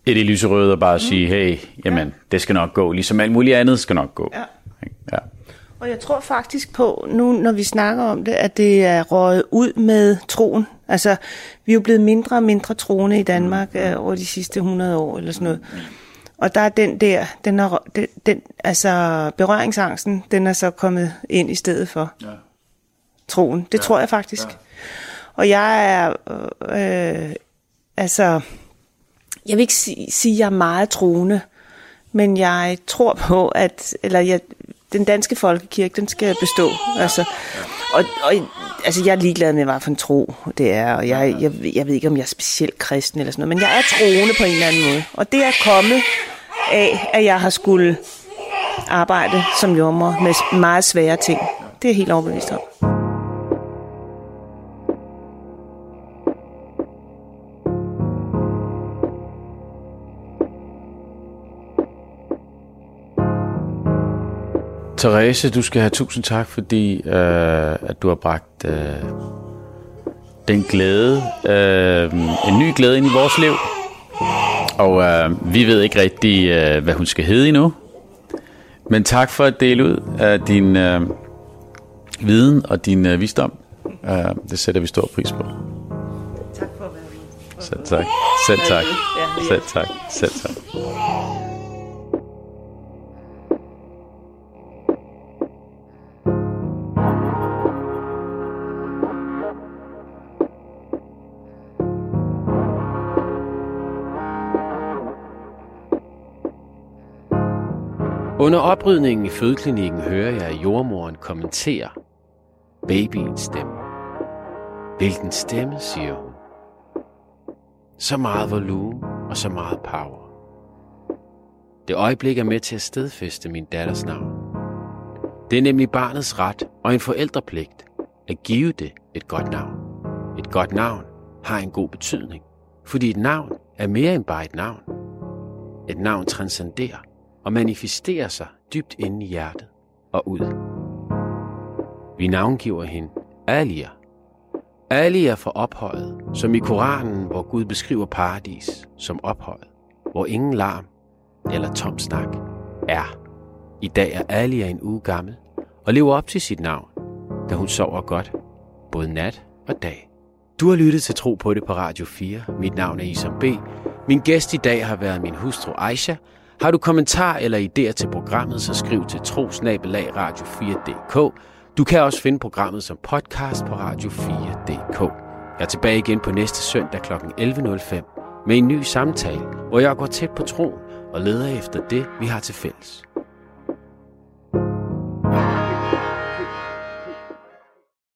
i det lyserøde, og bare mm. sige, hey, jamen, ja. det skal nok gå, ligesom alt muligt andet skal nok gå. Ja. Ja. Og jeg tror faktisk på, nu når vi snakker om det, at det er røget ud med troen. Altså, vi er jo blevet mindre og mindre troende i Danmark øh, over de sidste 100 år, eller sådan noget. Og der er den der, den, er, den, den altså berøringsangsten, den er så kommet ind i stedet for Ja. troen. Det ja. tror jeg faktisk. Ja. Og jeg er, øh, øh, altså, jeg vil ikke sige, sige, at jeg er meget troende, men jeg tror på, at, eller jeg, den danske folkekirke, den skal bestå. Altså, og, og altså, jeg er ligeglad med, hvad for en tro det er, og jeg, jeg, jeg ved ikke, om jeg er specielt kristen eller sådan noget, men jeg er troende på en eller anden måde. Og det er kommet af, at jeg har skulle arbejde som jommer med meget svære ting. Det er jeg helt overbevist om. Therese, du skal have tusind tak, fordi øh, at du har bragt øh, den glæde, øh, en ny glæde ind i vores liv. Og øh, vi ved ikke rigtig, øh, hvad hun skal hedde endnu. Men tak for at dele ud af din øh, viden og din øh, visdom. Øh, det sætter vi stor pris på. Tak for at være med. Selv tak. Selv tak. Ja, Selv tak. Selv tak. Under oprydningen i fødeklinikken hører jeg jordmoren kommentere babyens stemme. Hvilken stemme, siger hun. Så meget volumen og så meget power. Det øjeblik er med til at stedfæste min datters navn. Det er nemlig barnets ret og en forældrepligt at give det et godt navn. Et godt navn har en god betydning, fordi et navn er mere end bare et navn. Et navn transcenderer og manifesterer sig dybt inde i hjertet og ud. Vi navngiver hende Alia. Alia for ophøjet, som i Koranen, hvor Gud beskriver paradis som ophøjet, hvor ingen larm eller tom snak er. I dag er Alia en uge gammel og lever op til sit navn, da hun sover godt, både nat og dag. Du har lyttet til Tro på det på Radio 4. Mit navn er Isam B. Min gæst i dag har været min hustru Aisha. Har du kommentar eller idéer til programmet, så skriv til trosnabelag-radio4.dk. Du kan også finde programmet som podcast på radio4.dk. Jeg er tilbage igen på næste søndag kl. 11.05 med en ny samtale, hvor jeg går tæt på troen og leder efter det, vi har til fælles.